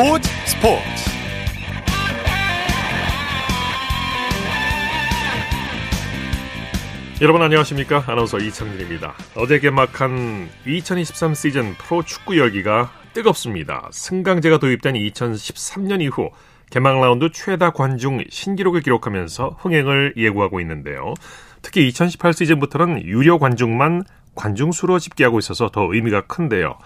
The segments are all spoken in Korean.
스포츠 스포츠. 여러분 안녕하십니까? 아나운서 이창진입니다. 어제 개막한 2023 시즌 프로 축구 열기가 뜨겁습니다. 승강제가 도입된 2013년 이후 개막 라운드 최다 관중 신기록을 기록하면서 흥행을 예고하고 있는데요. 특히 2018 시즌부터는 유료 관중만 관중 수로 집계하고 있어서 더 의미가 큰데요.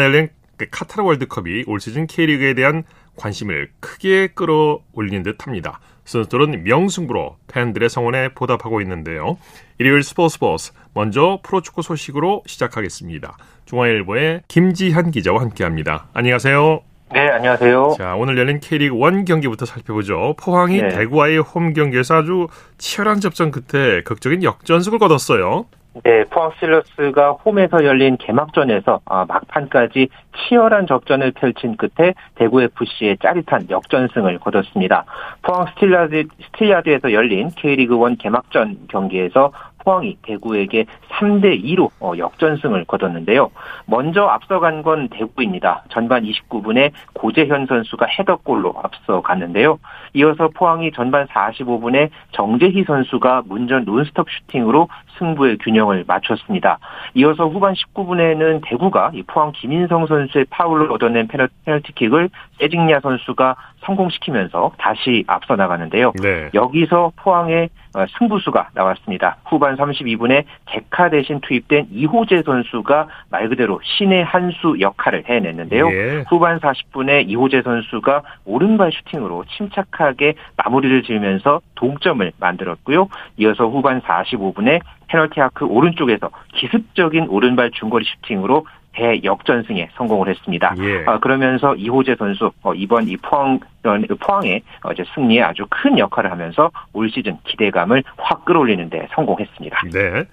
열린 그 카타르 월드컵이 올 시즌 K리그에 대한 관심을 크게 끌어올린 듯 합니다. 선수들은 명승부로 팬들의 성원에 보답하고 있는데요. 일요일 스포츠 스포츠 먼저 프로축구 소식으로 시작하겠습니다. 중앙일보의 김지한 기자와 함께합니다. 안녕하세요. 네, 안녕하세요. 자, 오늘 열린 K리그 1 경기부터 살펴보죠. 포항이 네. 대구와의 홈 경기에서 아주 치열한 접전 끝에 극적인 역전승을 거뒀어요. 네, 포항 스틸러스가 홈에서 열린 개막전에서 아, 막판까지 치열한 접전을 펼친 끝에 대구 FC에 짜릿한 역전승을 거뒀습니다. 포항 스틸라드, 스틸야드에서 열린 K리그 1 개막전 경기에서 포항이 대구에게 3대 2로 어, 역전승을 거뒀는데요. 먼저 앞서간 건 대구입니다. 전반 29분에 고재현 선수가 헤더골로 앞서갔는데요. 이어서 포항이 전반 45분에 정재희 선수가 문전 논스톱 슈팅으로 승부의 균형을 맞췄습니다. 이어서 후반 19분에는 대구가 포항 김인성 선수의 파울로 얻어낸 페널티킥을 세징야 선수가 성공시키면서 다시 앞서 나가는데요. 네. 여기서 포항의 어, 승부수가 나왔습니다. 후반 32분에 제카 대신 투입된 이호재 선수가 말 그대로 신의 한 수 역할을 해냈는데요. 예. 후반 40분에 이호재 선수가 오른발 슈팅으로 침착하게 마무리를 지으면서 동점을 만들었고요. 이어서 후반 45분에 페널티 아크 오른쪽에서 기습적인 오른발 중거리 슈팅으로 대역전승에 성공을 했습니다. 예. 어, 그러면서 이호재 선수 어, 이번 이 포항 포항의 어, 이제 승리에 아주 큰 역할을 하면서 올 시즌 기대감을 확 끌어올리는데 성공했습니다. 네.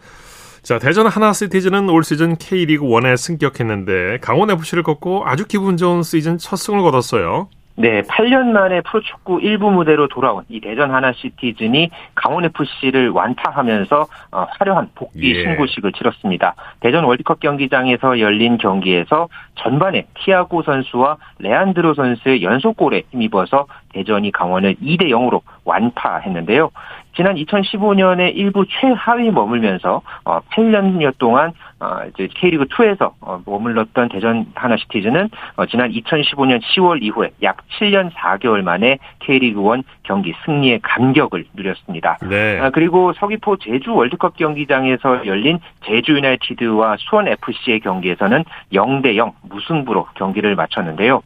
자, 대전 하나시티즈는 올 시즌 K리그 1에 승격했는데 강원 FC를 꺾고 아주 기분 좋은 시즌 첫 승을 거뒀어요. 네, 8년 만에 프로축구 1부 무대로 돌아온 이 대전 하나 시티즌이 강원 FC를 완파하면서 어, 화려한 복귀 예. 신고식을 치렀습니다. 대전 월드컵 경기장에서 열린 경기에서 전반에 티아고 선수와 레안드로 선수의 연속골에 힘입어서 대전이 강원을 2대 0으로 완파했는데요. 지난 2015년에 일부 최하위 머물면서 8년여 어, 동안 어, 이제 K리그 2에서 어, 머물렀던 대전 하나시티즈는 지난 2015년 10월 이후에 약 7년 4개월 만에 K리그 1 경기 승리의 감격을 누렸습니다. 네. 아, 그리고 서귀포 제주 월드컵 경기장에서 열린 제주 유나이티드와 수원 FC의 경기에서는 0대 0 무승부로 경기를 마쳤는데요.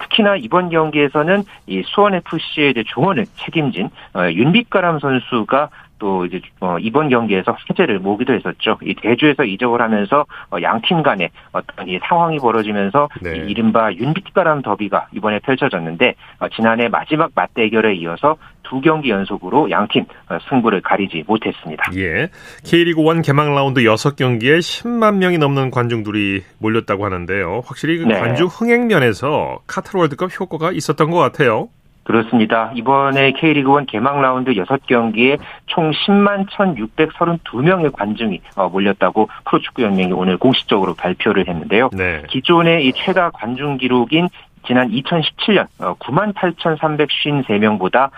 특히나 이번 경기에서는 이 수원 FC의 종원을 책임진 윤빛가람 선수 선수가 또 이제 어, 이번 경기에서 화제를 모기도 했었죠. 이 대주에서 이적을 하면서 어, 양팀 간에 어떤 이 상황이 벌어지면서 네. 이 이른바 윤빛바람 더비가 이번에 펼쳐졌는데 어, 지난해 마지막 맞대결에 이어서 두 경기 연속으로 양팀 어, 승부를 가리지 못했습니다. 예. K리그 1 개막 라운드 6경기에 10만 명이 넘는 관중들이 몰렸다고 하는데요. 확실히 그 네. 관중 흥행 면에서 카타르 월드컵 효과가 있었던 것 같아요. 그렇습니다. 이번에 K리그1 개막 라운드 6경기에 총 10만 1,632명의 관중이 어, 몰렸다고 프로축구연맹이 오늘 공식적으로 발표를 했는데요. 네. 기존의 이 최다 관중 기록인 지난 2017년 98,353명보다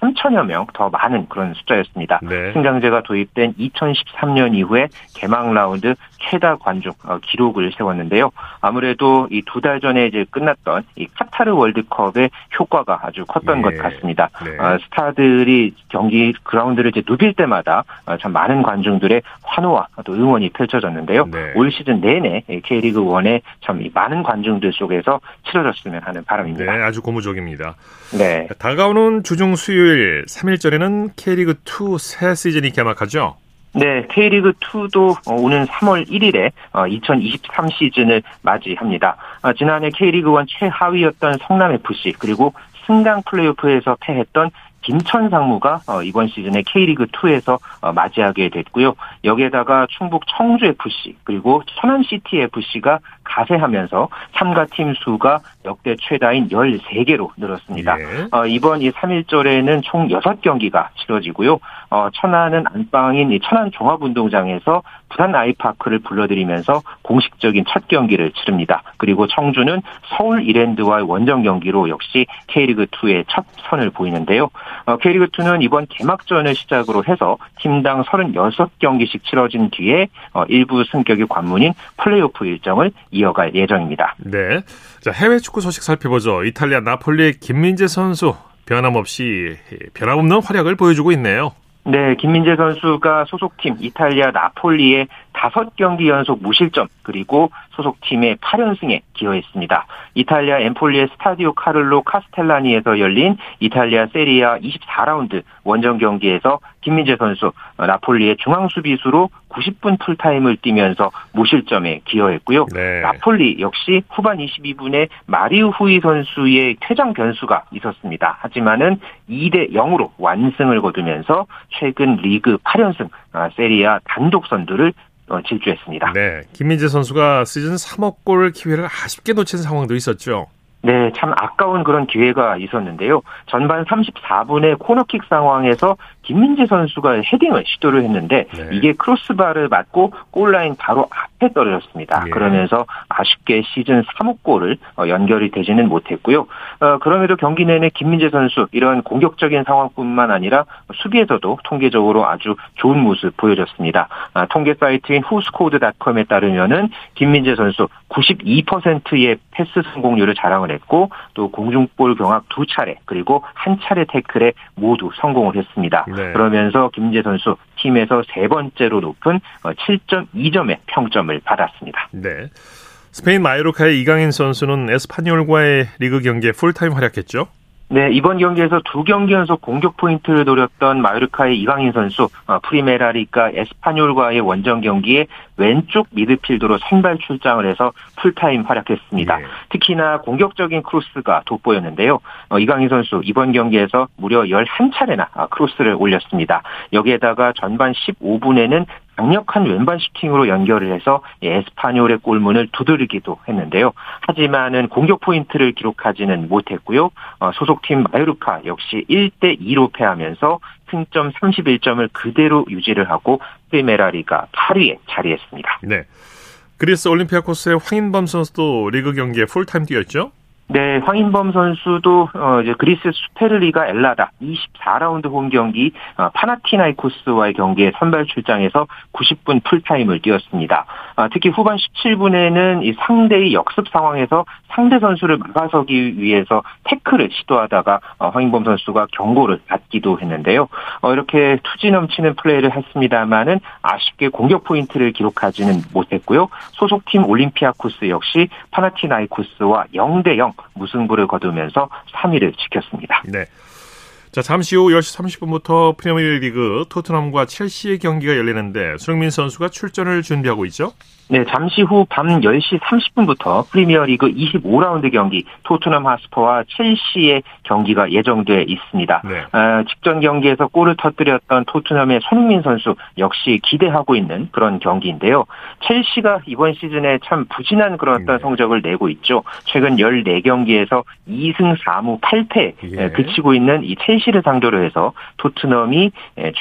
3천여 명 더 많은 그런 숫자였습니다. 네. 승강제가 도입된 2013년 이후에 개막 라운드 최다 관중 어, 기록을 세웠는데요. 아무래도 이 두 달 전에 이제 끝났던 이 카타르 월드컵의 효과가 아주 컸던 예. 것 같습니다. 네. 어, 스타들이 경기 그라운드를 이제 누빌 때마다 어, 참 많은 관중들의 환호와 또 응원이 펼쳐졌는데요. 네. 올 시즌 내내 K리그 1에 참 많은 관중들 속에서 치러졌으면 하는 바람입니다. 네, 아주 고무적입니다. 네. 다가오는 주중 수요일 3일 전에는 K리그 2 새 시즌이 개막하죠. 네, K리그 2도 어, 오는 3월 1일에 2023 어, 시즌을 맞이합니다. 어, 지난해 K리그 1 최하위였던 성남FC 그리고 승강 플레이오프에서 패했던 김천 상무가 이번 시즌에 K리그 2에서 맞이하게 됐고요. 여기에다가 충북 청주 FC 그리고 천안 시티 FC가 가세하면서 참가 팀 수가 역대 최다인 13개로 늘었습니다. 예. 어, 이번 이 3일절에는 총 6경기가 치러지고요. 어, 천안은 안방인 이 천안 종합운동장에서 부산 아이파크를 불러들이면서 공식적인 첫 경기를 치릅니다. 그리고 청주는 서울 이랜드와의 원정 경기로 역시 K리그2의 첫 선을 보이는데요. 어, K리그2는 이번 개막전을 시작으로 해서 팀당 36경기씩 치러진 뒤에 어, 1부 승격의 관문인 플레이오프 일정을 이어갈 예정입니다. 네. 자, 해외 축구 소식 살펴보죠. 이탈리아 나폴리의 김민재 선수 변함없이 변함없는 활약을 보여주고 있네요. 네, 김민재 선수가 소속팀 이탈리아 나폴리의 다섯 경기 연속 무실점 그리고 소속팀의 8연승에 기여했습니다. 이탈리아 엠폴리의 스타디오 카를로 카스텔라니에서 열린 이탈리아 세리에 A 24라운드 원정 경기에서 김민재 선수 나폴리의 중앙 수비수로 90분 풀타임을 뛰면서 무실점에 기여했고요. 네. 나폴리 역시 후반 22분에 마리우 후이 선수의 퇴장 변수가 있었습니다. 하지만은 2대 0으로 완승을 거두면서 최근 리그 8연승 아, 세리아 단독 선두를 어, 질주했습니다. 네, 김민재 선수가 시즌 3억 골 기회를 아쉽게 놓친 상황도 있었죠. 네, 참 아까운 그런 기회가 있었는데요. 전반 34분의 코너킥 상황에서 김민재 선수가 헤딩을 시도를 했는데 네. 이게 크로스바를 맞고 골라인 바로 앞에 떨어졌습니다. 예. 그러면서 아쉽게 시즌 3호 골을 어, 연결이 되지는 못했고요. 어, 그럼에도 경기 내내 김민재 선수 이런 공격적인 상황뿐만 아니라 수비에서도 통계적으로 아주 좋은 모습 보여줬습니다. 아, 통계 사이트인 후스코드닷컴에 따르면은 김민재 선수 92%의 패스 성공률을 자랑을 했고 또 공중볼 경합 두 차례 그리고 한 차례 태클에 모두 성공을 했습니다. 네. 그러면서 김민재 선수 팀에서 세 번째로 높은 7.2점의 어, 평점을 받았습니다. 네. 스페인 마요르카의 이강인 선수는 에스파뇰과의 리그 경기에 풀타임 활약했죠. 네, 이번 경기에서 두 경기 연속 공격 포인트를 노렸던 마요르카의 이강인 선수, 어, 프리메라리가 에스파뇰과의 원정 경기에 왼쪽 미드필더로 선발 출장을 해서 풀타임 활약했습니다. 네. 특히나 공격적인 크로스가 돋보였는데요. 어, 이강인 선수 이번 경기에서 무려 11차례나 아, 크로스를 올렸습니다. 여기에다가 전반 15분에는 강력한 왼발 슈팅으로 연결을 해서 에스파뇰의 골문을 두드리기도 했는데요. 하지만은 공격 포인트를 기록하지는 못했고요. 어, 소속팀 마요르카 역시 1대 2로 패하면서 승점 31점을 그대로 유지를 하고 프리메라리가 8위에 자리했습니다. 네. 그리스 올림피아코스의 황인범 선수도 리그 경기에 풀타임 뛰었죠? 네, 황인범 선수도 어 이제 그리스 수페르리가 엘라다 24라운드 홈 경기 어, 파나티나이코스와의 경기에 선발 출장해서 90분 풀타임을 뛰었습니다. 아, 특히 후반 17분에는 이 상대의 역습 상황에서 상대 선수를 막아서기 위해서 태클을 시도하다가 어, 황인범 선수가 경고를 받기도 했는데요. 어, 이렇게 투지 넘치는 플레이를 했습니다만은 아쉽게 공격 포인트를 기록하지는 못했고요. 소속팀 올림피아코스 역시 파나티나이코스와 0대 0 무승부를 거두면서 3위를 지켰습니다. 네. 자, 잠시 후 10시 30분부터 프리미어리그 토트넘과 첼시의 경기가 열리는데 손흥민 선수가 출전을 준비하고 있죠? 네, 잠시 후 밤 10시 30분부터 프리미어리그 25라운드 경기 토트넘 하스퍼와 첼시의 경기가 예정돼 있습니다. 네. 어, 직전 경기에서 골을 터뜨렸던 토트넘의 손흥민 선수 역시 기대하고 있는 그런 경기인데요. 첼시가 이번 시즌에 참 부진한 그런 어떤 네. 성적을 내고 있죠. 최근 14경기에서 2승 4무 8패 예. 그치고 있는 이 첼시를 상대로 해서 토트넘이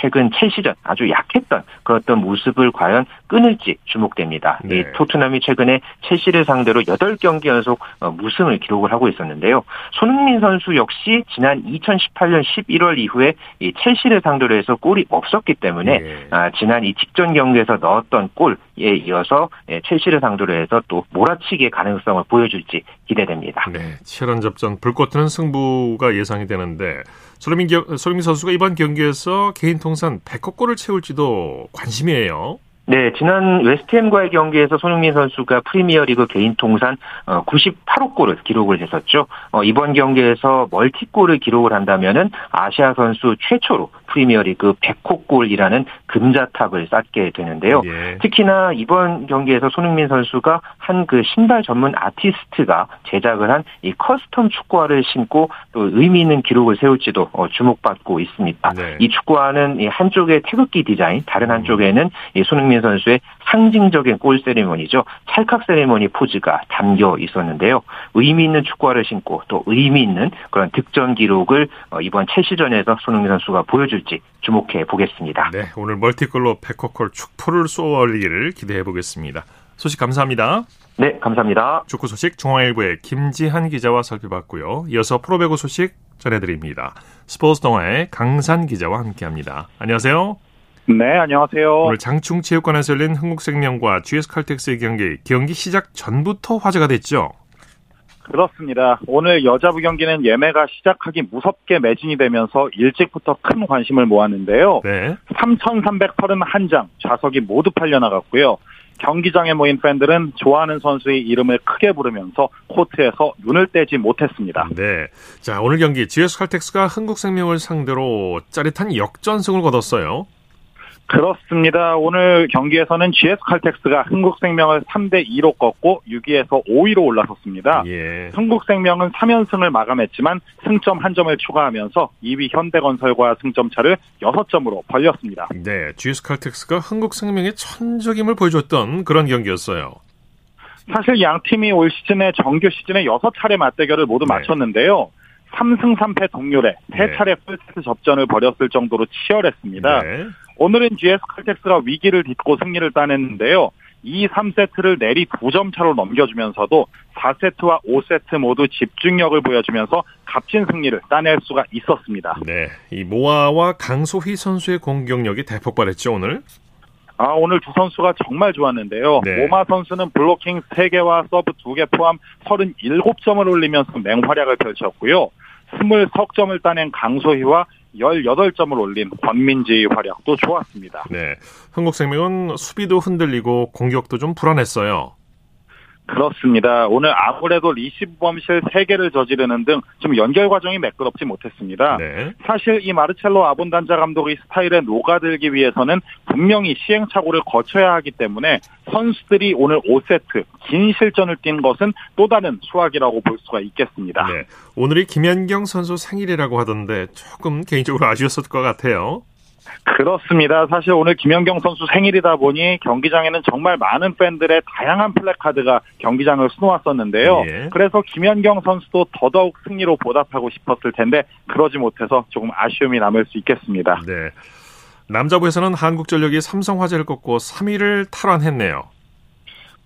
최근 첼시전 아주 약했던 그런 어떤 모습을 과연 끊을지 주목됩니다. 네. 이 토트넘이 최근에 첼시를 상대로 8경기 연속 어, 무승을 기록을 하고 있었는데요. 손흥민 선수 역시 지난 2018년 11월 이후에 이 첼시를 상대로 해서 골이 없었기 때문에 네. 아, 지난 이 직전 경기에서 넣었던 골에 이어서 예, 첼시를 상대로 해서 또 몰아치기의 가능성을 보여줄지 기대됩니다. 네, 치열한 접전 불꽃 튀는 승부가 예상이 되는데 손흥민, 손흥민 선수가 이번 경기에서 개인 통산 100호 골을 채울지도 관심이에요. 네, 지난 웨스트햄과의 경기에서 손흥민 선수가 프리미어리그 개인 통산 98호 어, 골을 기록을 했었죠. 어, 이번 경기에서 멀티골을 기록을 한다면은 아시아 선수 최초로 프리미어리그 100호 골이라는 금자탑을 쌓게 되는데요. 예. 특히나 이번 경기에서 손흥민 선수가 한 그 신발 전문 아티스트가 제작을 한 이 custom 축구화를 신고 또 의미 있는 기록을 세울지도 어, 주목받고 있습니다. 네. 이 축구화는 이 한쪽에 태극기 디자인, 다른 한쪽에는 이 손흥민 손흥민 선수의 상징적인 골 세리머니죠. 찰칵 세리머니 포즈가 담겨 있었는데요. 의미 있는 축구화를 신고 또 의미 있는 그런 득점 기록을 어, 이번 첼시전에서 손흥민 선수가 보여줄지 주목해 보겠습니다. 네, 오늘 멀티골로 백호콜 축포를 쏘아 올리기를 기대해 보겠습니다. 소식 감사합니다. 네, 감사합니다. 축구 소식 중앙일보의 김지한 기자와 살펴봤고요. 이어서 프로배구 소식 전해드립니다. 스포츠 동아의 강산 기자와 함께합니다. 안녕하세요. 네, 안녕하세요. 오늘 장충체육관에서 열린 흥국생명과 GS칼텍스의 경기, 경기 시작 전부터 화제가 됐죠? 그렇습니다. 오늘 여자부 경기는 예매가 시작하기 무섭게 매진이 되면서 일찍부터 큰 관심을 모았는데요. 네. 3,331장 좌석이 모두 팔려나갔고요. 경기장에 모인 팬들은 좋아하는 선수의 이름을 크게 부르면서 코트에서 눈을 떼지 못했습니다. 네. 자, 오늘 경기 GS칼텍스가 흥국생명을 상대로 짜릿한 역전승을 거뒀어요. 그렇습니다. 오늘 경기에서는 GS 칼텍스가 흥국생명을 3대 2로 꺾고 6위에서 5위로 올라섰습니다. 예. 흥국생명은 3연승을 마감했지만 승점 한 점을 추가하면서 2위 현대건설과 승점 차를 6점으로 벌렸습니다. 네. GS칼텍스가 흥국생명의 천적임을 보여줬던 그런 경기였어요. 사실 양 팀이 올 시즌에 정규 시즌에 6차례 맞대결을 모두 네. 마쳤는데요. 3승 3패 동률에 네. 3차례 풀세트 접전을 벌였을 정도로 치열했습니다. 네. 오늘은 GS 칼텍스가 위기를 딛고 승리를 따냈는데요. 이 3세트를 내리 2점 차로 넘겨주면서도 4세트와 5세트 모두 집중력을 보여주면서 값진 승리를 따낼 수가 있었습니다. 네. 이 모마와 강소휘 선수의 공격력이 대폭발했죠, 오늘. 아, 오늘 두 선수가 정말 좋았는데요. 네. 모마 선수는 블로킹 3개와 서브 2개 포함 37점을 올리면서 맹활약을 펼쳤고요. 20석점을 따낸 강소희와 18점을 올린 권민지의 활약도 좋았습니다. 네. 흥국생명은 수비도 흔들리고 공격도 좀 불안했어요. 그렇습니다. 오늘 아무래도 리시브 범실 3개를 저지르는 등 좀 연결 과정이 매끄럽지 못했습니다. 네. 사실 이 마르첼로 아본단자 감독의 스타일에 녹아들기 위해서는 분명히 시행착오를 거쳐야 하기 때문에 선수들이 오늘 5세트 긴 실전을 뛴 것은 또 다른 수확이라고 볼 수가 있겠습니다. 네. 오늘이 김연경 선수 생일이라고 하던데 조금 개인적으로 아쉬웠을 것 같아요. 그렇습니다. 사실 오늘 김연경 선수 생일이다 보니 경기장에는 정말 많은 팬들의 다양한 플래카드가 경기장을 수놓았었는데요. 예. 그래서 김연경 선수도 더더욱 승리로 보답하고 싶었을 텐데 그러지 못해서 조금 아쉬움이 남을 수 있겠습니다. 네. 남자부에서는 한국전력이 삼성화재를 꺾고 3위를 탈환했네요.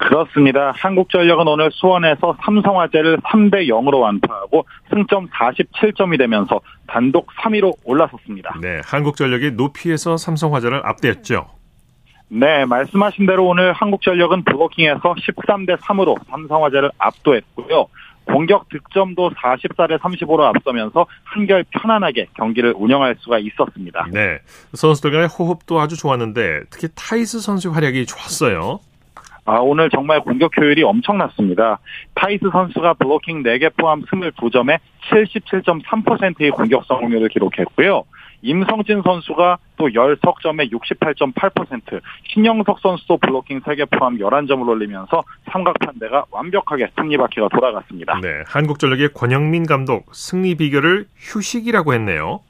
그렇습니다. 한국전력은 오늘 수원에서 삼성화재를 3대 0으로 완파하고 승점 47점이 되면서 단독 3위로 올라섰습니다. 네. 한국전력이 높이에서 삼성화재를 압도했죠. 네, 말씀하신 대로 오늘 한국전력은 블로킹에서 13대 3으로 삼성화재를 압도했고요. 공격 득점도 44대 35로 앞서면서 한결 편안하게 경기를 운영할 수가 있었습니다. 네. 선수들 간의 호흡도 아주 좋았는데 특히 타이스 선수의 활약이 좋았어요. 아, 오늘 정말 공격 효율이 엄청났습니다. 타이스 선수가 블로킹 4개 포함 22점에 77.3%의 공격 성공률을 기록했고요. 임성진 선수가 또 열석 점에 68.8%, 신영석 선수도 블로킹 3개 포함 11점을 올리면서 삼각편대가 완벽하게 수레바퀴가 돌아갔습니다. 네. 한국전력의 권영민 감독 승리 비결을 휴식이라고 했네요.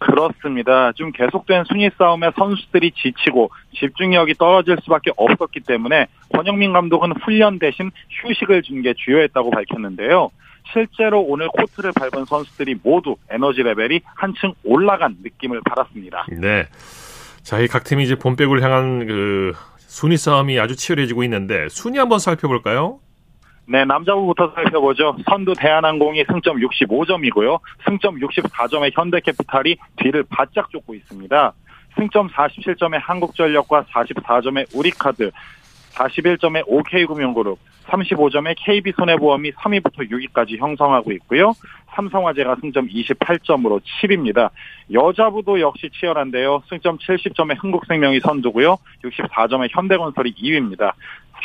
그렇습니다. 좀 계속된 순위 싸움에 선수들이 지치고 집중력이 떨어질 수밖에 없었기 때문에 권영민 감독은 훈련 대신 휴식을 준 게 주요했다고 밝혔는데요. 실제로 오늘 코트를 밟은 선수들이 모두 에너지 레벨이 한층 올라간 느낌을 받았습니다. 네. 자, 이 각 팀이 이제 본백을 향한 그 순위 싸움이 아주 치열해지고 있는데 순위 한번 살펴볼까요? 네, 남자부부터 살펴보죠. 선두 대한항공이 승점 65점이고요. 승점 64점의 현대캐피탈이 뒤를 바짝 쫓고 있습니다. 승점 47점의 한국전력과 44점의 우리카드, 41점의 OK금융그룹, 35점의 KB손해보험이 3위부터 6위까지 형성하고 있고요. 삼성화재가 승점 28점으로 10위입니다. 여자부도 역시 치열한데요. 승점 70점의 흥국생명이 선두고요. 64점의 현대건설이 2위입니다.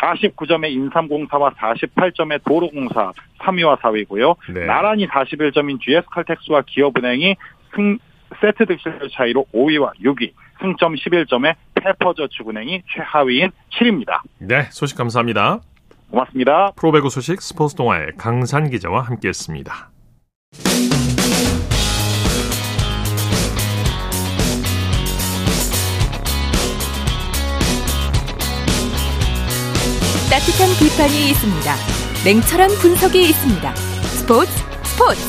49점의 인삼공사와 48점의 도로공사 3위와 4위고요. 네. 나란히 41점인 GS칼텍스와 기업은행이 승 세트 득실 차이로 5위와 6위, 승점 11점의 페퍼저축은행이 최하위인 7위입니다. 네, 소식 감사합니다. 고맙습니다. 프로배구 소식 스포츠 동아의 강산 기자와 함께했습니다. 따뜻한 비판이 있습니다. 냉철한 분석이 있습니다. 스포츠 스포츠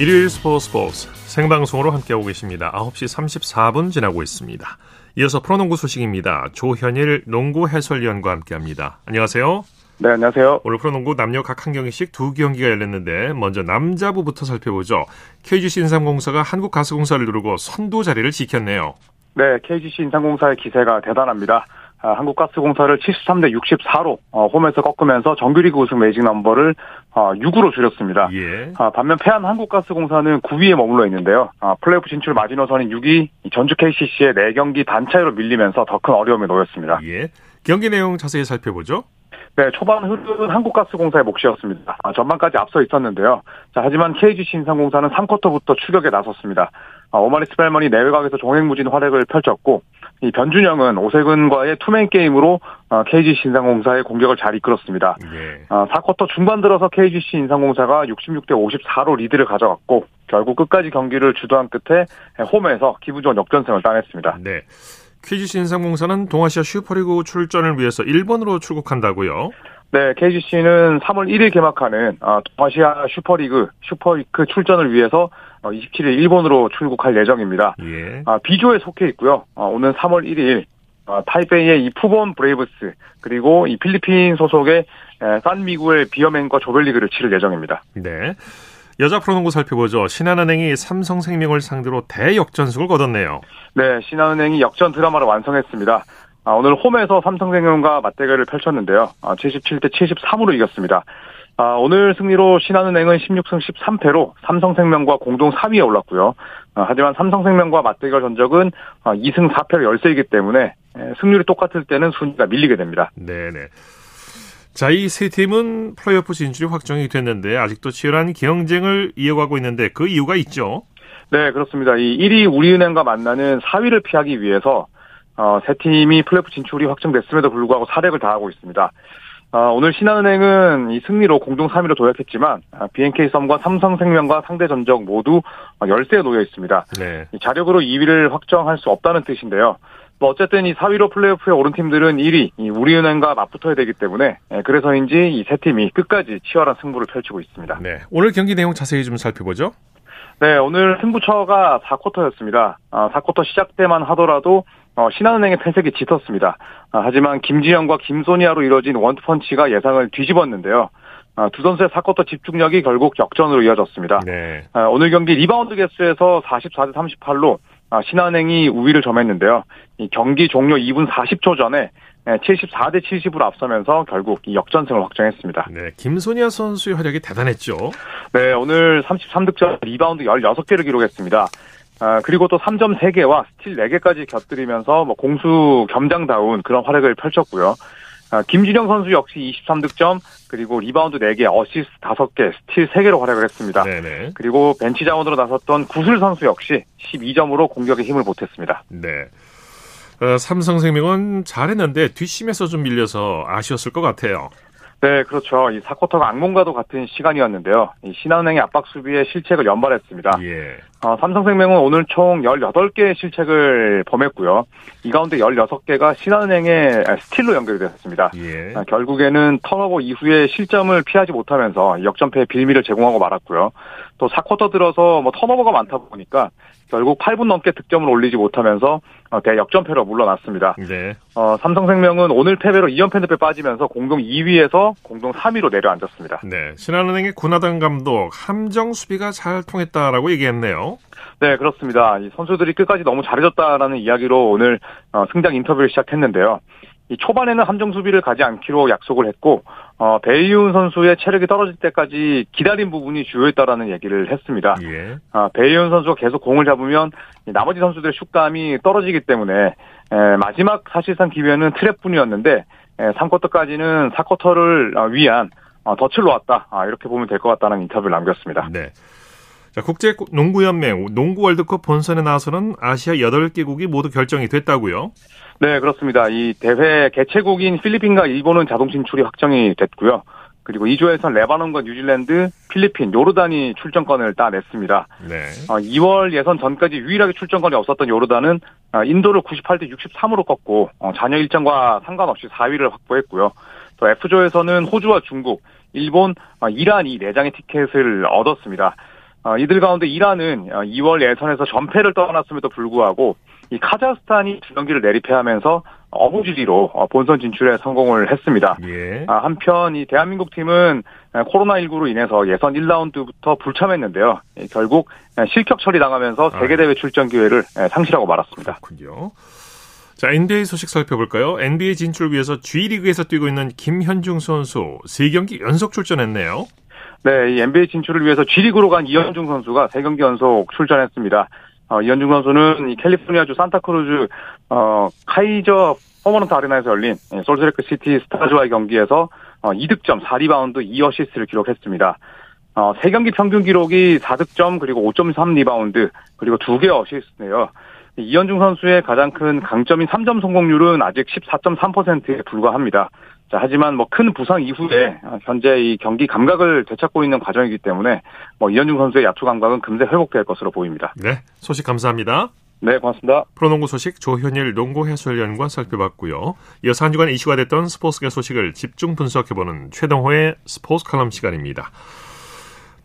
일요일 스포츠 스포츠 생방송으로 함께하고 계십니다. 9시 34분 지나고 있습니다. 이어서 프로농구 소식입니다. 조현일 농구 해설위원과 함께합니다. 안녕하세요. 네, 안녕하세요. 오늘 프로농구 남녀 각 한 경기씩 두 경기가 열렸는데 먼저 남자부부터 살펴보죠. KGC 인삼공사가 한국가스공사를 누르고 선두 자리를 지켰네요. 네, KGC 인삼공사의 기세가 대단합니다. 아, 한국가스공사를 73대 64로 어, 홈에서 꺾으면서 정규리그 우승 매직 넘버를 어, 6으로 줄였습니다. 예. 아, 반면 패한 한국가스공사는 9위에 머물러 있는데요. 아, 플레이오프 진출 마지노선인 6위 전주 KCC의 4경기 단차로 밀리면서 더 큰 어려움에 놓였습니다. 예. 경기 내용 자세히 살펴보죠. 네, 초반 흐름은 한국가스공사의 몫이었습니다. 아, 전반까지 앞서 있었는데요. 자, 하지만 KGC 인삼공사는 3쿼터부터 추격에 나섰습니다. 아, 오마리 스펠맨이 내외곽에서 종횡무진 활약을 펼쳤고 이 변준영은 오세근과의 투맨 게임으로 어, KGC 인삼공사의 공격을 잘 이끌었습니다. 예. 어, 4쿼터 중반 들어서 KGC 인삼공사가 66대 54로 리드를 가져갔고 결국 끝까지 경기를 주도한 끝에 홈에서 기분 좋은 역전승을 따냈습니다. 네. KGC 인삼공사는 동아시아 슈퍼리그 출전을 위해서 일본으로 출국한다고요. 네, KGC는 3월 1일 개막하는 어, 동아시아 슈퍼리그 슈퍼리그 출전을 위해서 27일 어, 일본으로 출국할 예정입니다. 예. 아, B조에 속해 있고요. 어, 오늘 3월 1일 타이베이의 이 푸본 브레이브스 그리고 이 필리핀 소속의 산미겔 비어맨과 조별리그를 치를 예정입니다. 네. 여자 프로농구 살펴보죠. 신한은행이 삼성생명을 상대로 대역전승을 거뒀네요. 네, 신한은행이 역전 드라마를 완성했습니다. 아, 오늘 홈에서 삼성생명과 맞대결을 펼쳤는데요. 아, 77대 73으로 이겼습니다. 아, 오늘 승리로 신한은행은 16승 13패로 삼성생명과 공동 3위에 올랐고요. 아, 하지만 삼성생명과 맞대결 전적은 2승 4패로 열세이기 때문에 승률이 똑같을 때는 순위가 밀리게 됩니다. 네네. 자, 이 세 팀은 플레이오프 진출이 확정이 됐는데 아직도 치열한 경쟁을 이어가고 있는데 그 이유가 있죠. 네, 그렇습니다. 이 1위 우리은행과 만나는 4위를 피하기 위해서 어, 세 팀이 플레이오프 진출이 확정됐음에도 불구하고 사력을 다하고 있습니다. 어, 오늘 신한은행은 이 승리로 공동 3위로 도약했지만 BNK썸과 삼성생명과 상대 전적 모두 열세에 놓여 있습니다. 네. 자력으로 2위를 확정할 수 없다는 뜻인데요. 뭐 어쨌든 이 4위로 플레이오프에 오른 팀들은 1위 이 우리은행과 맞붙어야 되기 때문에 그래서인지 이 세 팀이 끝까지 치열한 승부를 펼치고 있습니다. 네. 오늘 경기 내용 자세히 좀 살펴보죠. 네, 오늘 승부처가 4쿼터였습니다. 아, 4쿼터 시작 때만 하더라도 어, 신한은행의 패색이 짙었습니다. 아, 하지만 김진영과 김소니아로 이뤄진 원투펀치가 예상을 뒤집었는데요. 아, 두 선수의 4쿼터 집중력이 결국 역전으로 이어졌습니다. 네. 아, 오늘 경기 리바운드 개수에서 44대 38로 아, 신한은행이 우위를 점했는데요. 이 경기 종료 2분 40초 전에 74대 70으로 앞서면서 결국 이 역전승을 확정했습니다. 네, 김소니아 선수의 활약이 대단했죠. 네, 오늘 33득점, 리바운드 16개를 기록했습니다. 아, 그리고 또 3점 3개와 스틸 4개까지 곁들이면서 뭐 공수 겸장다운 그런 활약을 펼쳤고요. 아, 김진영 선수 역시 23득점, 그리고 리바운드 4개, 어시스트 5개, 스틸 3개로 활약을 했습니다. 네네. 그리고 벤치 자원으로 나섰던 구슬 선수 역시 12점으로 공격에 힘을 보탰습니다. 네. 어, 삼성생명은 잘했는데 뒷심에서 좀 밀려서 아쉬웠을 것 같아요. 네, 그렇죠. 이 4쿼터가 악몽과도 같은 시간이었는데요. 이 신한은행의 압박 수비에 실책을 연발했습니다. 예. 어, 삼성생명은 오늘 총 18개의 실책을 범했고요. 이 가운데 16개가 신한은행의 스틸로 연결이 됐습니다. 예. 아, 결국에는 턴오버 이후에 실점을 피하지 못하면서 역전패의 빌미를 제공하고 말았고요. 또 4쿼터 들어서 뭐 턴오버가 많다 보니까 결국 8분 넘게 득점을 올리지 못하면서 어, 대역전패로 물러났습니다. 네. 어, 삼성생명은 오늘 패배로 2연패 늪에 빠지면서 공동 2위에서 공동 3위로 내려앉았습니다. 네. 신한은행의 군하단 감독 함정 수비가 잘 통했다라고 얘기했네요. 네, 그렇습니다. 이 선수들이 끝까지 너무 잘해줬다라는 이야기로 오늘 어, 승장 인터뷰를 시작했는데요. 이 초반에는 함정 수비를 가지 않기로 약속을 했고 어, 베이윤 선수의 체력이 떨어질 때까지 기다린 부분이 주요했다라는 얘기를 했습니다. 예. 아, 베이윤 선수가 계속 공을 잡으면 나머지 선수들의 슛감이 떨어지기 때문에 에, 마지막 사실상 기회는 트랩뿐이었는데 에, 3쿼터까지는 4쿼터를 위한 어, 덫을 놓았다. 아, 이렇게 보면 될 것 같다는 인터뷰를 남겼습니다. 네. 자, 국제 농구연맹 농구 월드컵 본선에 나서는 아시아 8개국이 모두 결정이 됐다고요? 네, 그렇습니다. 이 대회 개최국인 필리핀과 일본은 자동 진출이 확정이 됐고요. 그리고 2조에선 레바논과 뉴질랜드, 필리핀, 요르단이 출전권을 따냈습니다. 네. 어, 2월 예선 전까지 유일하게 출전권이 없었던 요르단은 어, 인도를 98대 63으로 꺾고 어, 잔여 일정과 상관없이 4위를 확보했고요. 또 F조에서는 호주와 중국, 일본, 어, 이란 이 4장의 티켓을 얻었습니다. 어, 이들 가운데 이란은 어, 2월 예선에서 전패를 떠났음에도 불구하고 이 카자흐스탄이 두 경기를 내리패하면서 어부지리로 어, 본선 진출에 성공을 했습니다. 예. 아, 한편 이 대한민국 팀은 코로나19로 인해서 예선 1라운드부터 불참했는데요. 예, 결국 실격 처리당하면서 아. 세계대회 출전 기회를 예, 상실하고 말았습니다. 그렇군요. 자, NBA 소식 살펴볼까요? NBA 진출 위해서 G리그에서 뛰고 있는 이현중 선수 3경기 연속 출전했네요. 네, 이 NBA 진출을 위해서 G리그로 간 이현중 선수가 3경기 연속 출전했습니다. 어, 이현중 선수는 이 캘리포니아주 산타크루즈 어, 카이저 퍼머넌트 아레나에서 열린 예, 솔트레이크 시티 스타즈와의 경기에서 어, 2득점, 4리바운드, 2어시스트를 기록했습니다. 어, 3경기 평균 기록이 4득점, 그리고 5.3 리바운드, 그리고 2개 어시스트네요. 이현중 선수의 가장 큰 강점인 3점 성공률은 아직 14.3%에 불과합니다. 자, 하지만 뭐 큰 부상 이후에 어, 현재 이 경기 감각을 되찾고 있는 과정이기 때문에 뭐 이현중 선수의 야투 감각은 금세 회복될 것으로 보입니다. 네, 소식 감사합니다. 네, 고맙습니다. 프로농구 소식 조현일 농구 해설위원과 살펴봤고요. 이어서 한 주간 이슈가 됐던 스포츠계 소식을 집중 분석해보는 최동호의 스포츠 칼럼 시간입니다.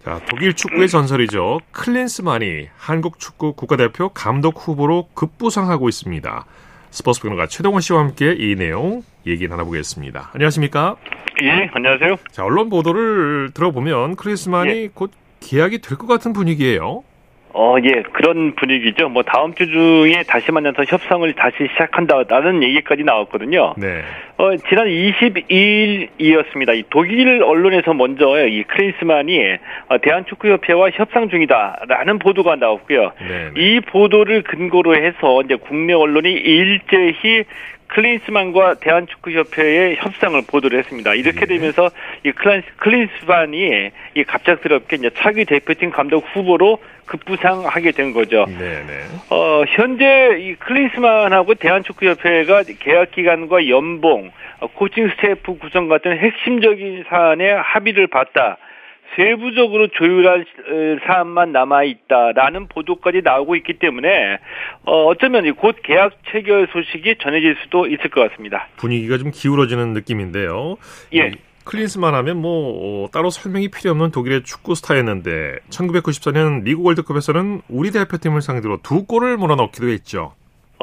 자, 독일 축구의 전설이죠. 클린스만이 한국 축구 국가대표 감독 후보로 급부상하고 있습니다. 스포츠 평론가 최동원 씨와 함께 이 내용 얘기 나눠보겠습니다. 안녕하십니까? 예, 안녕하세요. 자, 언론 보도를 들어보면 클린스만이 예. 곧 계약이 될 것 같은 분위기예요. 어, 예, 그런 분위기죠. 뭐 다음 주 중에 다시 만나서 협상을 다시 시작한다라는 얘기까지 나왔거든요. 네. 어, 지난 22일이었습니다. 이 독일 언론에서 먼저 이 클린스만이 어, 대한축구협회와 협상 중이다라는 보도가 나왔고요. 네. 네. 이 보도를 근거로 해서 이제 국내 언론이 일제히 클린스만과 대한축구협회의 협상을 보도를 했습니다. 이렇게 예. 되면서 이 클란- 클린스만이 이 갑작스럽게 이제 차기 대표팀 감독 후보로 급부상하게 된 거죠. 네, 네. 어, 현재 이 클린스만하고 대한축구협회가 계약 기간과 연봉, 어, 코칭 스태프 구성 같은 핵심적인 사안에 합의를 봤다. 세부적으로 조율할 어, 사안만 남아 있다라는 보도까지 나오고 있기 때문에 어, 어쩌면 이곧 계약 체결 소식이 전해질 수도 있을 것 같습니다. 분위기가 좀 기울어지는 느낌인데요. 예. 이 클린스만 하면 뭐 어, 따로 설명이 필요 없는 독일의 축구 스타였는데 1994년 미국 월드컵에서는 우리 대표팀을 상대로 두 골을 몰아넣기도 했죠.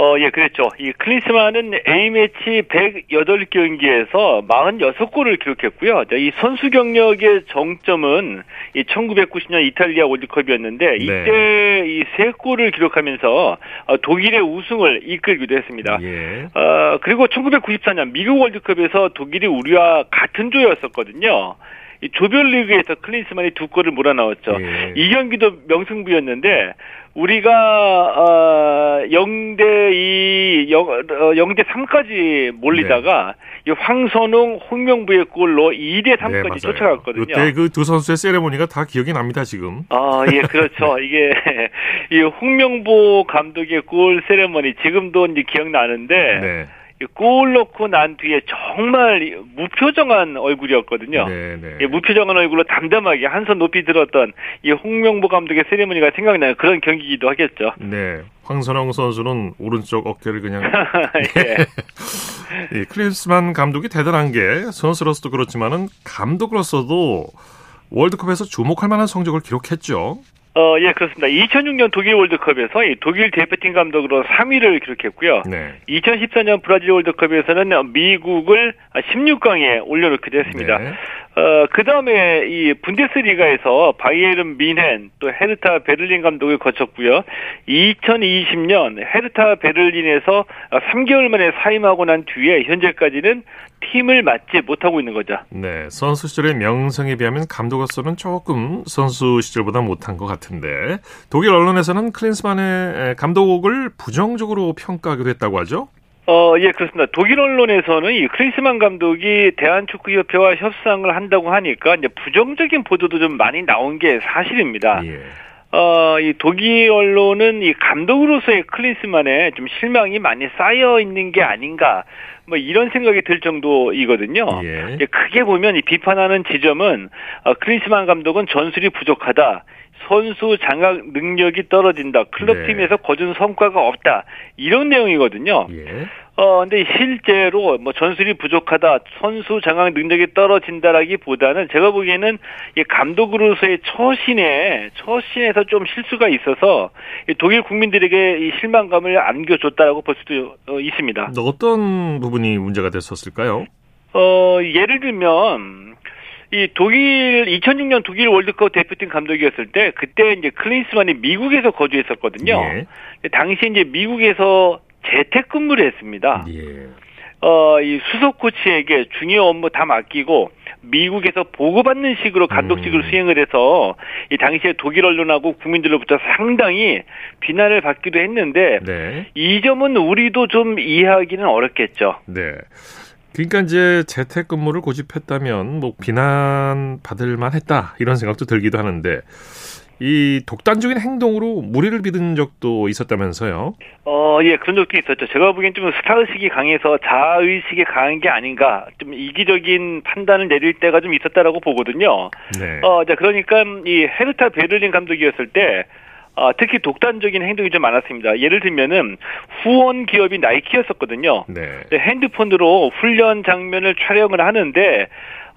어, 예, 그랬죠. 이 클린스만은 A매치 108경기에서 46골을 기록했고요. 자, 이 선수 경력의 정점은 이 1990년 이탈리아 월드컵이었는데 이때 이세 골을 기록하면서 어, 독일의 우승을 이끌기도 했습니다. 예. 어, 그리고 1994년 미국 월드컵에서 독일이 우리와 같은 조였었거든요. 이 조별리그에서 클린스만이 두 골을 몰아넣었죠. 예. 이 경기도 명승부였는데 우리가 어 0대 2, 0, 어, 0대 3까지 몰리다가 이 황선웅, 홍명부의 골로 2대 3까지 쫓아갔거든요. 그때 그 두 선수의 세레모니가 다 기억이 납니다, 지금. 아, 예, 그렇죠. 이게, 이 홍명보 감독의 골 세레머니 지금도 이제 기억나는데, 네. 이 골 넣고 난 뒤에 정말 무표정한 얼굴이었거든요. 네, 네. 예, 무표정한 얼굴로 담담하게 한 손 높이 들었던 이 홍명보 감독의 세레머니가 생각나는 그런 경기이기도 하겠죠. 네. 황선홍 선수는 오른쪽 어깨를 그냥 예. 이 클린스만 감독이 대단한 게 선수로서도 그렇지만은 감독으로서도 월드컵에서 주목할 만한 성적을 기록했죠. 어, 예, 그렇습니다. 2006년 독일 월드컵에서 이 독일 대표팀 감독으로 3위를 기록했고요. 네. 2014년 브라질 월드컵에서는 미국을 16강에 올려놓기도 했습니다. 네. 어, 그 다음에 이 분데스리가에서 바이에른 민헨 또 헤르타 베를린 감독을 거쳤고요. 2020년 헤르타 베를린에서 3개월 만에 사임하고 난 뒤에 현재까지는 팀을 맡지 못하고 있는 거죠. 네, 선수 시절의 명성에 비하면 감독으로서는 조금 선수 시절보다 못한 것 같은데 독일 언론에서는 클린스만의 감독을 부정적으로 평가하기도 했다고 하죠. 어, 예, 그렇습니다. 독일 언론에서는 이 클린스만 감독이 대한축구협회와 협상을 한다고 하니까 이제 부정적인 보도도 좀 많이 나온 게 사실입니다. 예. 어, 이 독일 언론은 이 감독으로서의 클린스만에 좀 실망이 많이 쌓여 있는 게 아닌가. 뭐 이런 생각이 들 정도이거든요. 예. 크게 보면 이 비판하는 지점은 어, 클린스만 감독은 전술이 부족하다. 선수 장악 능력이 떨어진다. 클럽팀에서 네. 거둔 성과가 없다. 이런 내용이거든요. 예. 어, 근데 실제로 뭐 전술이 부족하다, 선수 장악 능력이 떨어진다라기보다는 제가 보기에는 이 감독으로서의 처신에 처신에서 좀 실수가 있어서 이 독일 국민들에게 이 실망감을 안겨줬다라고 볼 수도 어, 있습니다. 어떤 부분이 문제가 됐었을까요? 어, 예를 들면 이 독일 2006년 독일 월드컵 대표팀 감독이었을 때 그때 이제 클린스만이 미국에서 거주했었거든요. 예. 당시 이제 미국에서 재택근무를 했습니다. 예. 어, 이 수석 코치에게 중요 업무 다 맡기고 미국에서 보고받는 식으로 감독직을 음. 수행을 해서 이 당시에 독일 언론하고 국민들로부터 상당히 비난을 받기도 했는데 네. 이 점은 우리도 좀 이해하기는 어렵겠죠. 네. 그러니까 이제 재택근무를 고집했다면 뭐 비난 받을 만했다 이런 생각도 들기도 하는데 이 독단적인 행동으로 무리를 빚은 적도 있었다면서요? 어, 예, 그런 적도 있었죠. 제가 보기엔 좀 스타 의식이 강해서 자아 의식이 강한 게 아닌가, 좀 이기적인 판단을 내릴 때가 좀 있었다라고 보거든요. 네. 어, 자, 그러니까 이 헤르타 베를린 감독이었을 때, 어, 특히 독단적인 행동이 좀 많았습니다. 예를 들면은 후원 기업이 나이키였었거든요. 네. 핸드폰으로 훈련 장면을 촬영을 하는데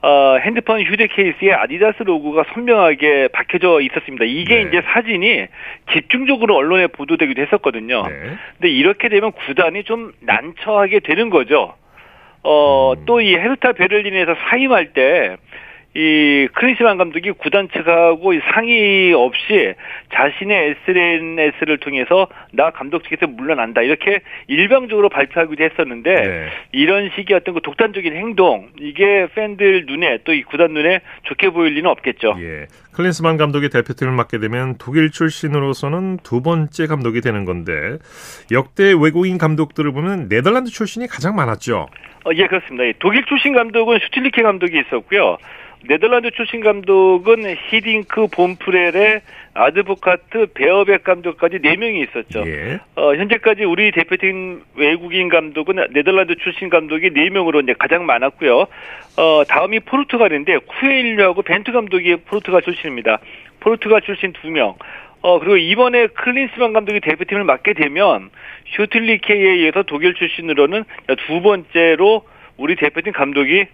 어, 핸드폰 휴대 케이스에 아디다스 로고가 선명하게 박혀져 있었습니다. 이게 네. 이제 사진이 집중적으로 언론에 보도되기도 했었거든요. 네. 근데 이렇게 되면 구단이 좀 난처하게 되는 거죠. 어, 음. 또이 헤르타 베를린에서 사임할 때, 이 크리스만 감독이 구단 측하고 이 상의 없이 자신의 SNS를 통해서 나 감독직에서 물러난다 이렇게 일방적으로 발표하기도 했었는데 네. 이런 식의 어떤 그 독단적인 행동 이게 팬들 눈에 또 이 구단 눈에 좋게 보일 리는 없겠죠. 예. 클린스만 감독이 대표팀을 맡게 되면 독일 출신으로서는 두 번째 감독이 되는 건데 역대 외국인 감독들을 보면 네덜란드 출신이 가장 많았죠. 어, 예, 그렇습니다. 이 독일 출신 감독은 슈틸리케 감독이 있었고요. 네덜란드 출신 감독은 히딩크, 본프레레, 아드보카트, 베어벡 감독까지 4명이 있었죠. 예. 어, 현재까지 우리 대표팀 외국인 감독은 네덜란드 출신 감독이 4명으로 이제 가장 많았고요. 어, 다음이 포르투갈인데 쿠엘류하고 벤투 감독이 포르투갈 출신입니다. 포르투갈 출신 2명. 어, 그리고 이번에 클린스만 감독이 대표팀을 맡게 되면 슈틸리케에 의해서 독일 출신으로는 두 번째로 우리 대표팀 감독이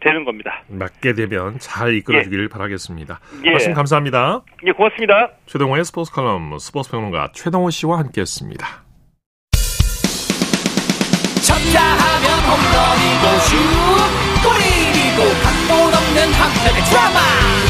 되는 겁니다. 맡게 되면 잘 이끌어주길 바라겠습니다. 예. 말씀 감사합니다. 예, 고맙습니다. 최동호의 스포츠 칼럼 스포츠 평론가 최동호 씨와 함께했습니다. 쳤다 하면 홈런이고 슛 골이고 각본 없는 한편의 드라마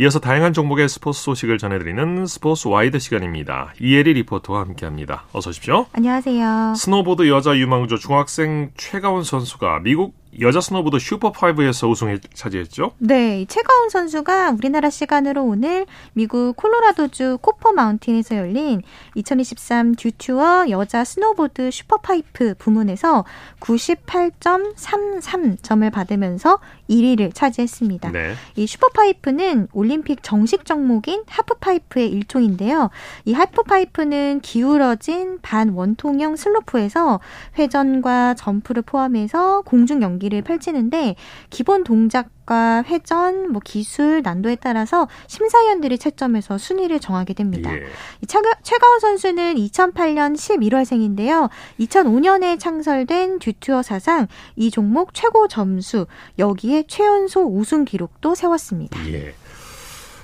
이어서 다양한 종목의 스포츠 소식을 전해드리는 스포츠 와이드 시간입니다. 이혜리 리포터와 함께합니다. 어서 오십시오. 안녕하세요. 스노보드 여자 유망주 중학생 최가온 선수가 미국 여자 스노보드 슈퍼파이프에서 우승을 차지했죠. 네, 최가온 선수가 우리나라 시간으로 오늘 미국 콜로라도주 코퍼 마운틴에서 열린 2023 듀투어 여자 스노보드 슈퍼파이프 부문에서 98.33점을 받으면서 1위를 차지했습니다. 네. 이 슈퍼파이프는 올림픽 정식 종목인 하프파이프의 일종인데요. 이 하프파이프는 기울어진 반원통형 슬로프에서 회전과 점프를 포함해서 공중 연기를 펼치는데 기본 동작 과 회전, 뭐 기술, 난도에 따라서 심사위원들이 채점해서 순위를 정하게 됩니다. 예. 이 차가, 최가원 선수는 2008년 11월생인데요. 2005년에 창설된 듀투어 사상 이 종목 최고 점수, 여기에 최연소 우승 기록도 세웠습니다. 예.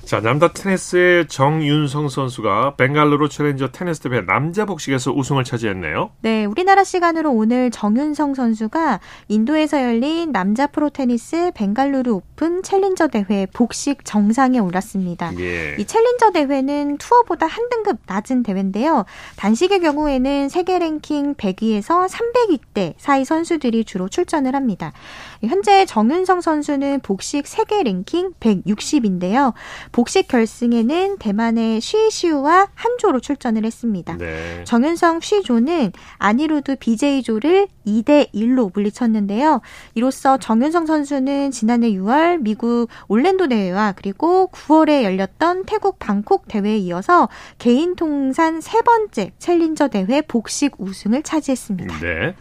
자, 남자 테니스의 정윤성 선수가 벵갈루루 챌린저 테니스 대회 남자 복식에서 우승을 차지했네요. 네, 우리나라 시간으로 오늘 정윤성 선수가 인도에서 열린 남자 프로 테니스 벵갈루루 오픈 챌린저 대회 복식 정상에 올랐습니다. 예. 이 챌린저 대회는 투어보다 한 등급 낮은 대회인데요. 단식의 경우에는 세계 랭킹 100위에서 300위대 사이 선수들이 주로 출전을 합니다. 현재 정윤성 선수는 복식 세계 랭킹 160인데요. 복식 결승에는 대만의 쉬시우와 한조로 출전을 했습니다. 네. 정윤성 쉬조는 아니루드 BJ조를 2대 1로 물리쳤는데요. 이로써 정윤성 선수는 지난해 6월 미국 올랜도 대회와 그리고 9월에 열렸던 태국 방콕 대회에 이어서 개인 통산 세 번째 챌린저 대회 복식 우승을 차지했습니다. 네.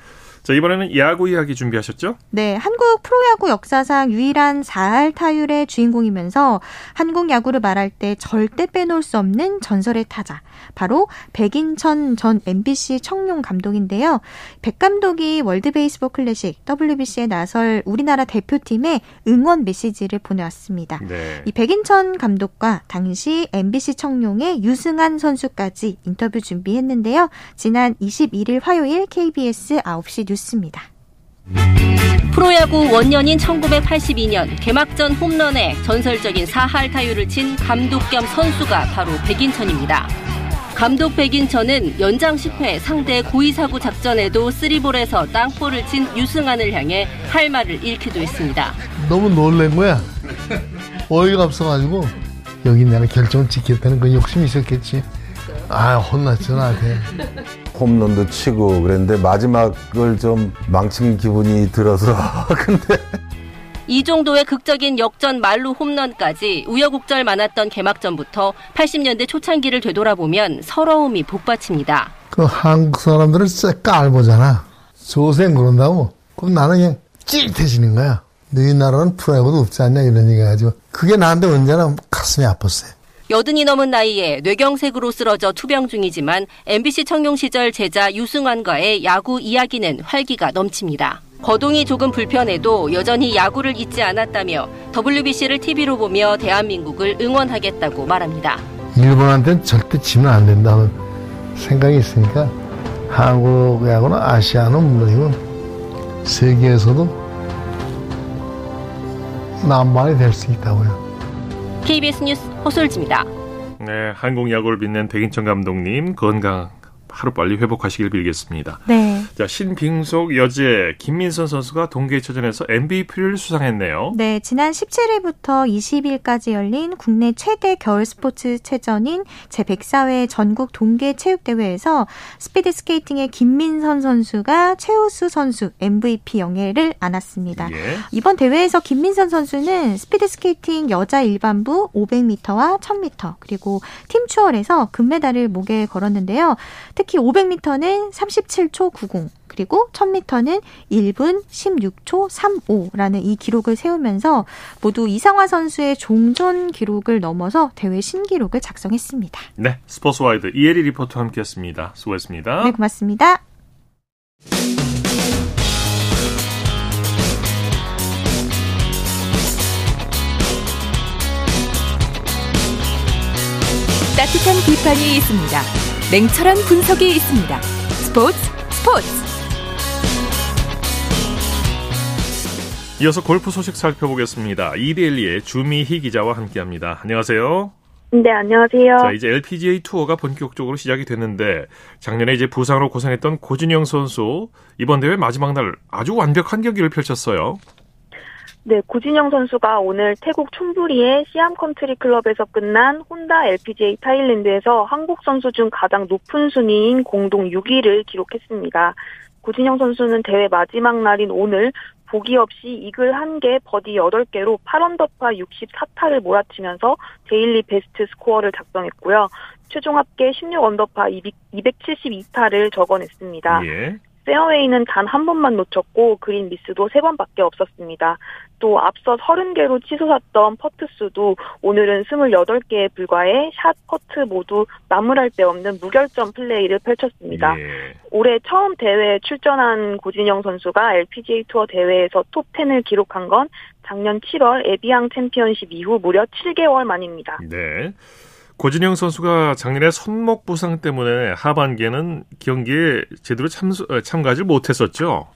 자, 이번에는 야구 이야기 준비하셨죠? 네, 한국 프로야구 역사상 유일한 4할 타율의 주인공이면서 한국 야구를 말할 때 절대 빼놓을 수 없는 전설의 타자. 바로 백인천 전 MBC 청룡 감독인데요. 백 감독이 월드 베이스볼 클래식 WBC에 나설 우리나라 대표팀에 응원 메시지를 보내왔습니다. 네. 이 백인천 감독과 당시 MBC 청룡의 유승안 선수까지 인터뷰 준비했는데요. 지난 21일 화요일 KBS 9시 뉴스입니다. 프로야구 원년인 1982년 개막전 홈런에 전설적인 4할 타율을 친 감독 겸 선수가 바로 백인천입니다. 감독 백인천은 연장 10회 상대 고의사구 작전에도 쓰리볼에서 땅볼을 친 유승안을 향해 할 말을 잃기도 했습니다. 너무 놀란 거야. 어이가 없어가지고 여기 내가 결정을 지켰다는 그 욕심이 있었겠지. 아 혼났죠 나한테. 홈런도 치고 그랬는데 마지막을 좀 망친 기분이 들어서 근데 이 정도의 극적인 역전 말루 홈런까지 우여곡절 많았던 개막전부터 80년대 초창기를 되돌아보면 서러움이 복받칩니다. 그 한국 사람들은 진짜 깔보잖아. 조생 그런다고. 그럼 나는 그냥 찌릿해지는 거야. 너희 나라는 프로야구도 없지 않냐 이런 얘기 가지고 그게 나한테 언제나 가슴이 아팠어요. 여든이 넘은 나이에 뇌경색으로 쓰러져 투병 중이지만 MBC 청룡 시절 제자 유승환과의 야구 이야기는 활기가 넘칩니다. 거동이 조금 불편해도 여전히 야구를 잊지 않았다며 WBC를 TV로 보며 대한민국을 응원하겠다고 말합니다. 일본한테는 절대 지면 안 된다는 생각이 있으니까 한국 야구는 아시아는 물론이고 세계에서도 남발이 될 수 있다고요. KBS 뉴스 허솔지입니다. 네, 한국 야구를 빛낸 백인천 감독님 건강 하루 빨리 회복하시길 빌겠습니다. 네. 자, 신 빙속 여제 김민선 선수가 동계체전에서 MVP를 수상했네요. 네, 지난 17일부터 20일까지 열린 국내 최대 겨울 스포츠 체전인 제104회 전국 동계 체육 대회에서 스피드 스케이팅의 김민선 선수가 최우수 선수 MVP 영예를 안았습니다. 예. 이번 대회에서 김민선 선수는 스피드 스케이팅 여자 일반부 500m와 1000m 그리고 팀 추월에서 금메달을 목에 걸었는데요. 특히 500m는 37초 90 그리고 1000m는 1분 16초 35라는 이 기록을 세우면서 모두 이상화 선수의 종전 기록을 넘어서 대회 신기록을 작성했습니다. 네, 스포츠와이드 이혜리 리포터와 함께했습니다. 수고했습니다. 네, 고맙습니다. 따뜻한 비판이 있습니다. 냉철한 분석이 있습니다. 스포츠 스포츠 이어서 골프 소식 살펴보겠습니다. 이데일리의 주미희 기자와 함께합니다. 안녕하세요. 네, 안녕하세요. 자, 이제 LPGA 투어가 본격적으로 시작이 됐는데 작년에 이제 부상으로 고생했던 고진영 선수 이번 대회 마지막 날 아주 완벽한 경기를 펼쳤어요. 네, 고진영 선수가 오늘 태국 촌부리의 시암 컨트리 클럽에서 끝난 혼다 LPGA 타일랜드에서 한국 선수 중 가장 높은 순위인 공동 6위를 기록했습니다. 고진영 선수는 대회 마지막 날인 오늘 보기 없이 이글 1개, 버디 8개로 8언더파 64타를 몰아치면서 데일리 베스트 스코어를 작성했고요. 최종 합계 16언더파 272타를 적어냈습니다. 예. 페어웨이는 단 한 번만 놓쳤고 그린 미스도 세 번밖에 없었습니다. 또 앞서 30개로 치솟았던 퍼트 수도 오늘은 28개에 불과해 샷, 퍼트 모두 나무랄 데 없는 무결점 플레이를 펼쳤습니다. 예. 올해 처음 대회에 출전한 고진영 선수가 LPGA 투어 대회에서 톱 10을 기록한 건 작년 7월 에비앙 챔피언십 이후 무려 7개월 만입니다. 네. 고진영 선수가 작년에 손목 부상 때문에 하반기에는 경기에 제대로 참수, 어, 참가하지 못했었죠.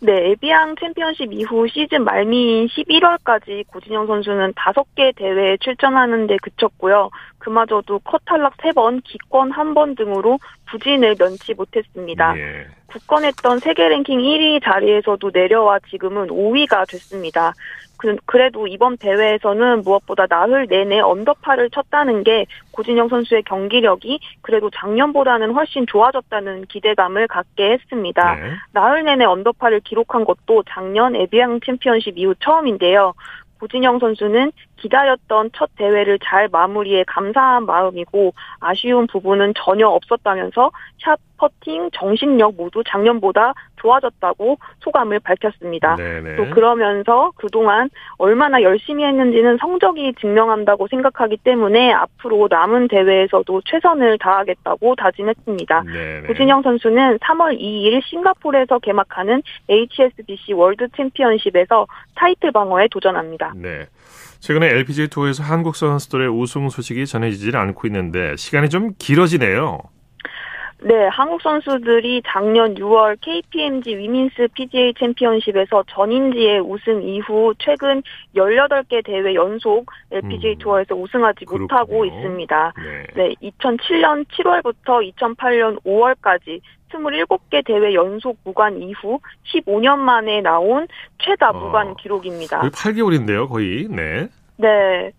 네, 에비앙 챔피언십 이후 시즌 말미인 11월까지 고진영 선수는 5개 대회에 출전하는 데 그쳤고요. 그마저도 컷 탈락 3번, 기권 1번 등으로 부진을 면치 못했습니다. 예. 굳건했던 세계 랭킹 1위 자리에서도 내려와 지금은 5위가 됐습니다. 그, 그래도 이번 대회에서는 무엇보다 나흘 내내 언더파를 쳤다는 게 고진영 선수의 경기력이 그래도 작년보다는 훨씬 좋아졌다는 기대감을 갖게 했습니다. 네. 나흘 내내 언더파를 기록한 것도 작년 에비앙 챔피언십 이후 처음인데요. 고진영 선수는 기다렸던 첫 대회를 잘 마무리해 감사한 마음이고 아쉬운 부분은 전혀 없었다면서 샷, 퍼팅, 정신력 모두 작년보다 좋아졌다고 소감을 밝혔습니다. 네네. 또 그러면서 그동안 얼마나 열심히 했는지는 성적이 증명한다고 생각하기 때문에 앞으로 남은 대회에서도 최선을 다하겠다고 다짐했습니다. 네네. 고진영 선수는 3월 2일 싱가포르에서 개막하는 HSBC 월드 챔피언십에서 타이틀 방어에 도전합니다. 네. 최근에 LPGA 투어에서 한국 선수들의 우승 소식이 전해지질 않고 있는데 시간이 좀 길어지네요. 네, 한국 선수들이 작년 6월 KPMG 위민스 PGA 챔피언십에서 전인지의 우승 이후 최근 18개 대회 연속 LPGA 음, 투어에서 우승하지 그렇군요. 못하고 있습니다. 네. 네, 2007년 7월부터 2008년 5월까지 27개 대회 연속 무관 이후 15년 만에 나온 최다 어, 무관 기록입니다. 거의 8개월인데요, 거의. 네. 네.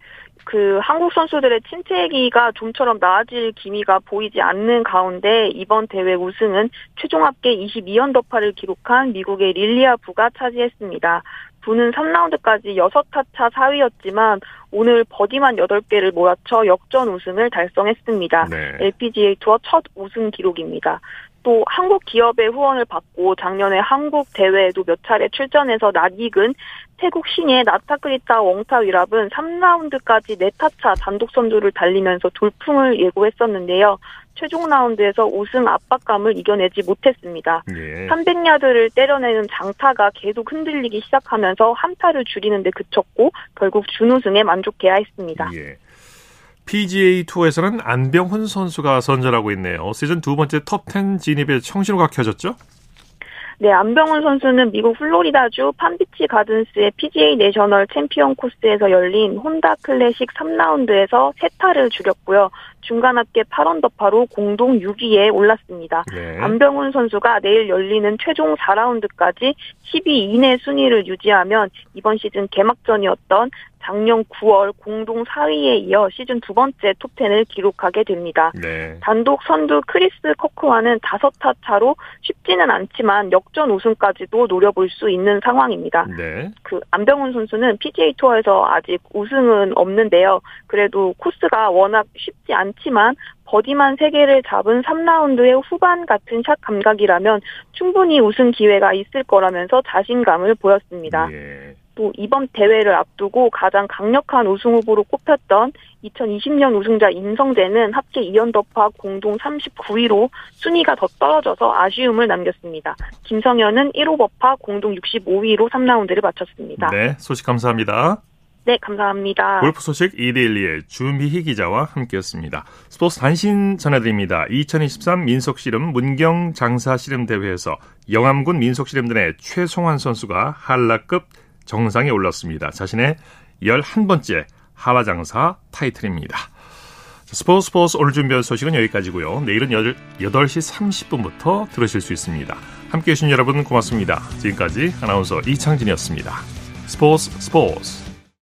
그 한국 선수들의 침체기가 좀처럼 나아질 기미가 보이지 않는 가운데 이번 대회 우승은 최종 합계 22언더파를 기록한 미국의 릴리아 부가 차지했습니다. 부는 3라운드까지 6타차 4위였지만 오늘 버디만 8개를 몰아쳐 역전 우승을 달성했습니다. 네. LPGA 투어 첫 우승 기록입니다. 또 한국 기업의 후원을 받고 작년에 한국 대회에도 몇 차례 출전해서 낯익은 태국 신예 나타크리타 웡타 위랍은 3라운드까지 4타차 단독 선두를 달리면서 돌풍을 예고했었는데요. 최종 라운드에서 우승 압박감을 이겨내지 못했습니다. 예. 300야드를 때려내는 장타가 계속 흔들리기 시작하면서 한타를 줄이는데 그쳤고 결국 준우승에 만족해야 했습니다. 예. PGA 투어에서는 안병훈 선수가 선전하고 있네요. 시즌 두 번째 톱10 진입에 청신호가 켜졌죠? 네, 안병훈 선수는 미국 플로리다주 팜비치 가든스의 PGA 내셔널 챔피언 코스에서 열린 혼다 클래식 3라운드에서 세 타를 줄였고요. 중간 합계 8언더파로 공동 6위에 올랐습니다. 네. 안병훈 선수가 내일 열리는 최종 4라운드까지 12위 이내 순위를 유지하면 이번 시즌 개막전이었던 작년 9월 공동 4위에 이어 시즌 두 번째 톱10을 기록하게 됩니다. 네. 단독 선두 크리스 커크와는 5타 차로 쉽지는 않지만 역전 우승까지도 노려볼 수 있는 상황입니다. 네. 그 안병훈 선수는 PGA 투어에서 아직 우승은 없는데요. 그래도 코스가 워낙 쉽지 않지만 버디만 3개를 잡은 3라운드의 후반 같은 샷 감각이라면 충분히 우승 기회가 있을 거라면서 자신감을 보였습니다. 예. 또 이번 대회를 앞두고 가장 강력한 우승 후보로 꼽혔던 2020년 우승자 임성재는 합계 2언더파 공동 39위로 순위가 더 떨어져서 아쉬움을 남겼습니다. 김성현은 1오버파 공동 65위로 3라운드를 마쳤습니다. 네, 네, 소식 감사합니다. 감사합니다. 골프 소식 이데일리의 주미희 기자와 함께했습니다. 스포츠 단신 전해드립니다. 2023 민속씨름 문경 장사씨름 대회에서 영암군 민속씨름단의 최송환 선수가 한라급 정상에 올랐습니다. 자신의 11번째 한라장사 타이틀입니다. 스포츠 스포츠 오늘 준비한 소식은 여기까지고요. 내일은 8시 30분부터 들으실 수 있습니다. 함께해 주신 여러분 고맙습니다. 지금까지 아나운서 이창진이었습니다. 스포츠 스포츠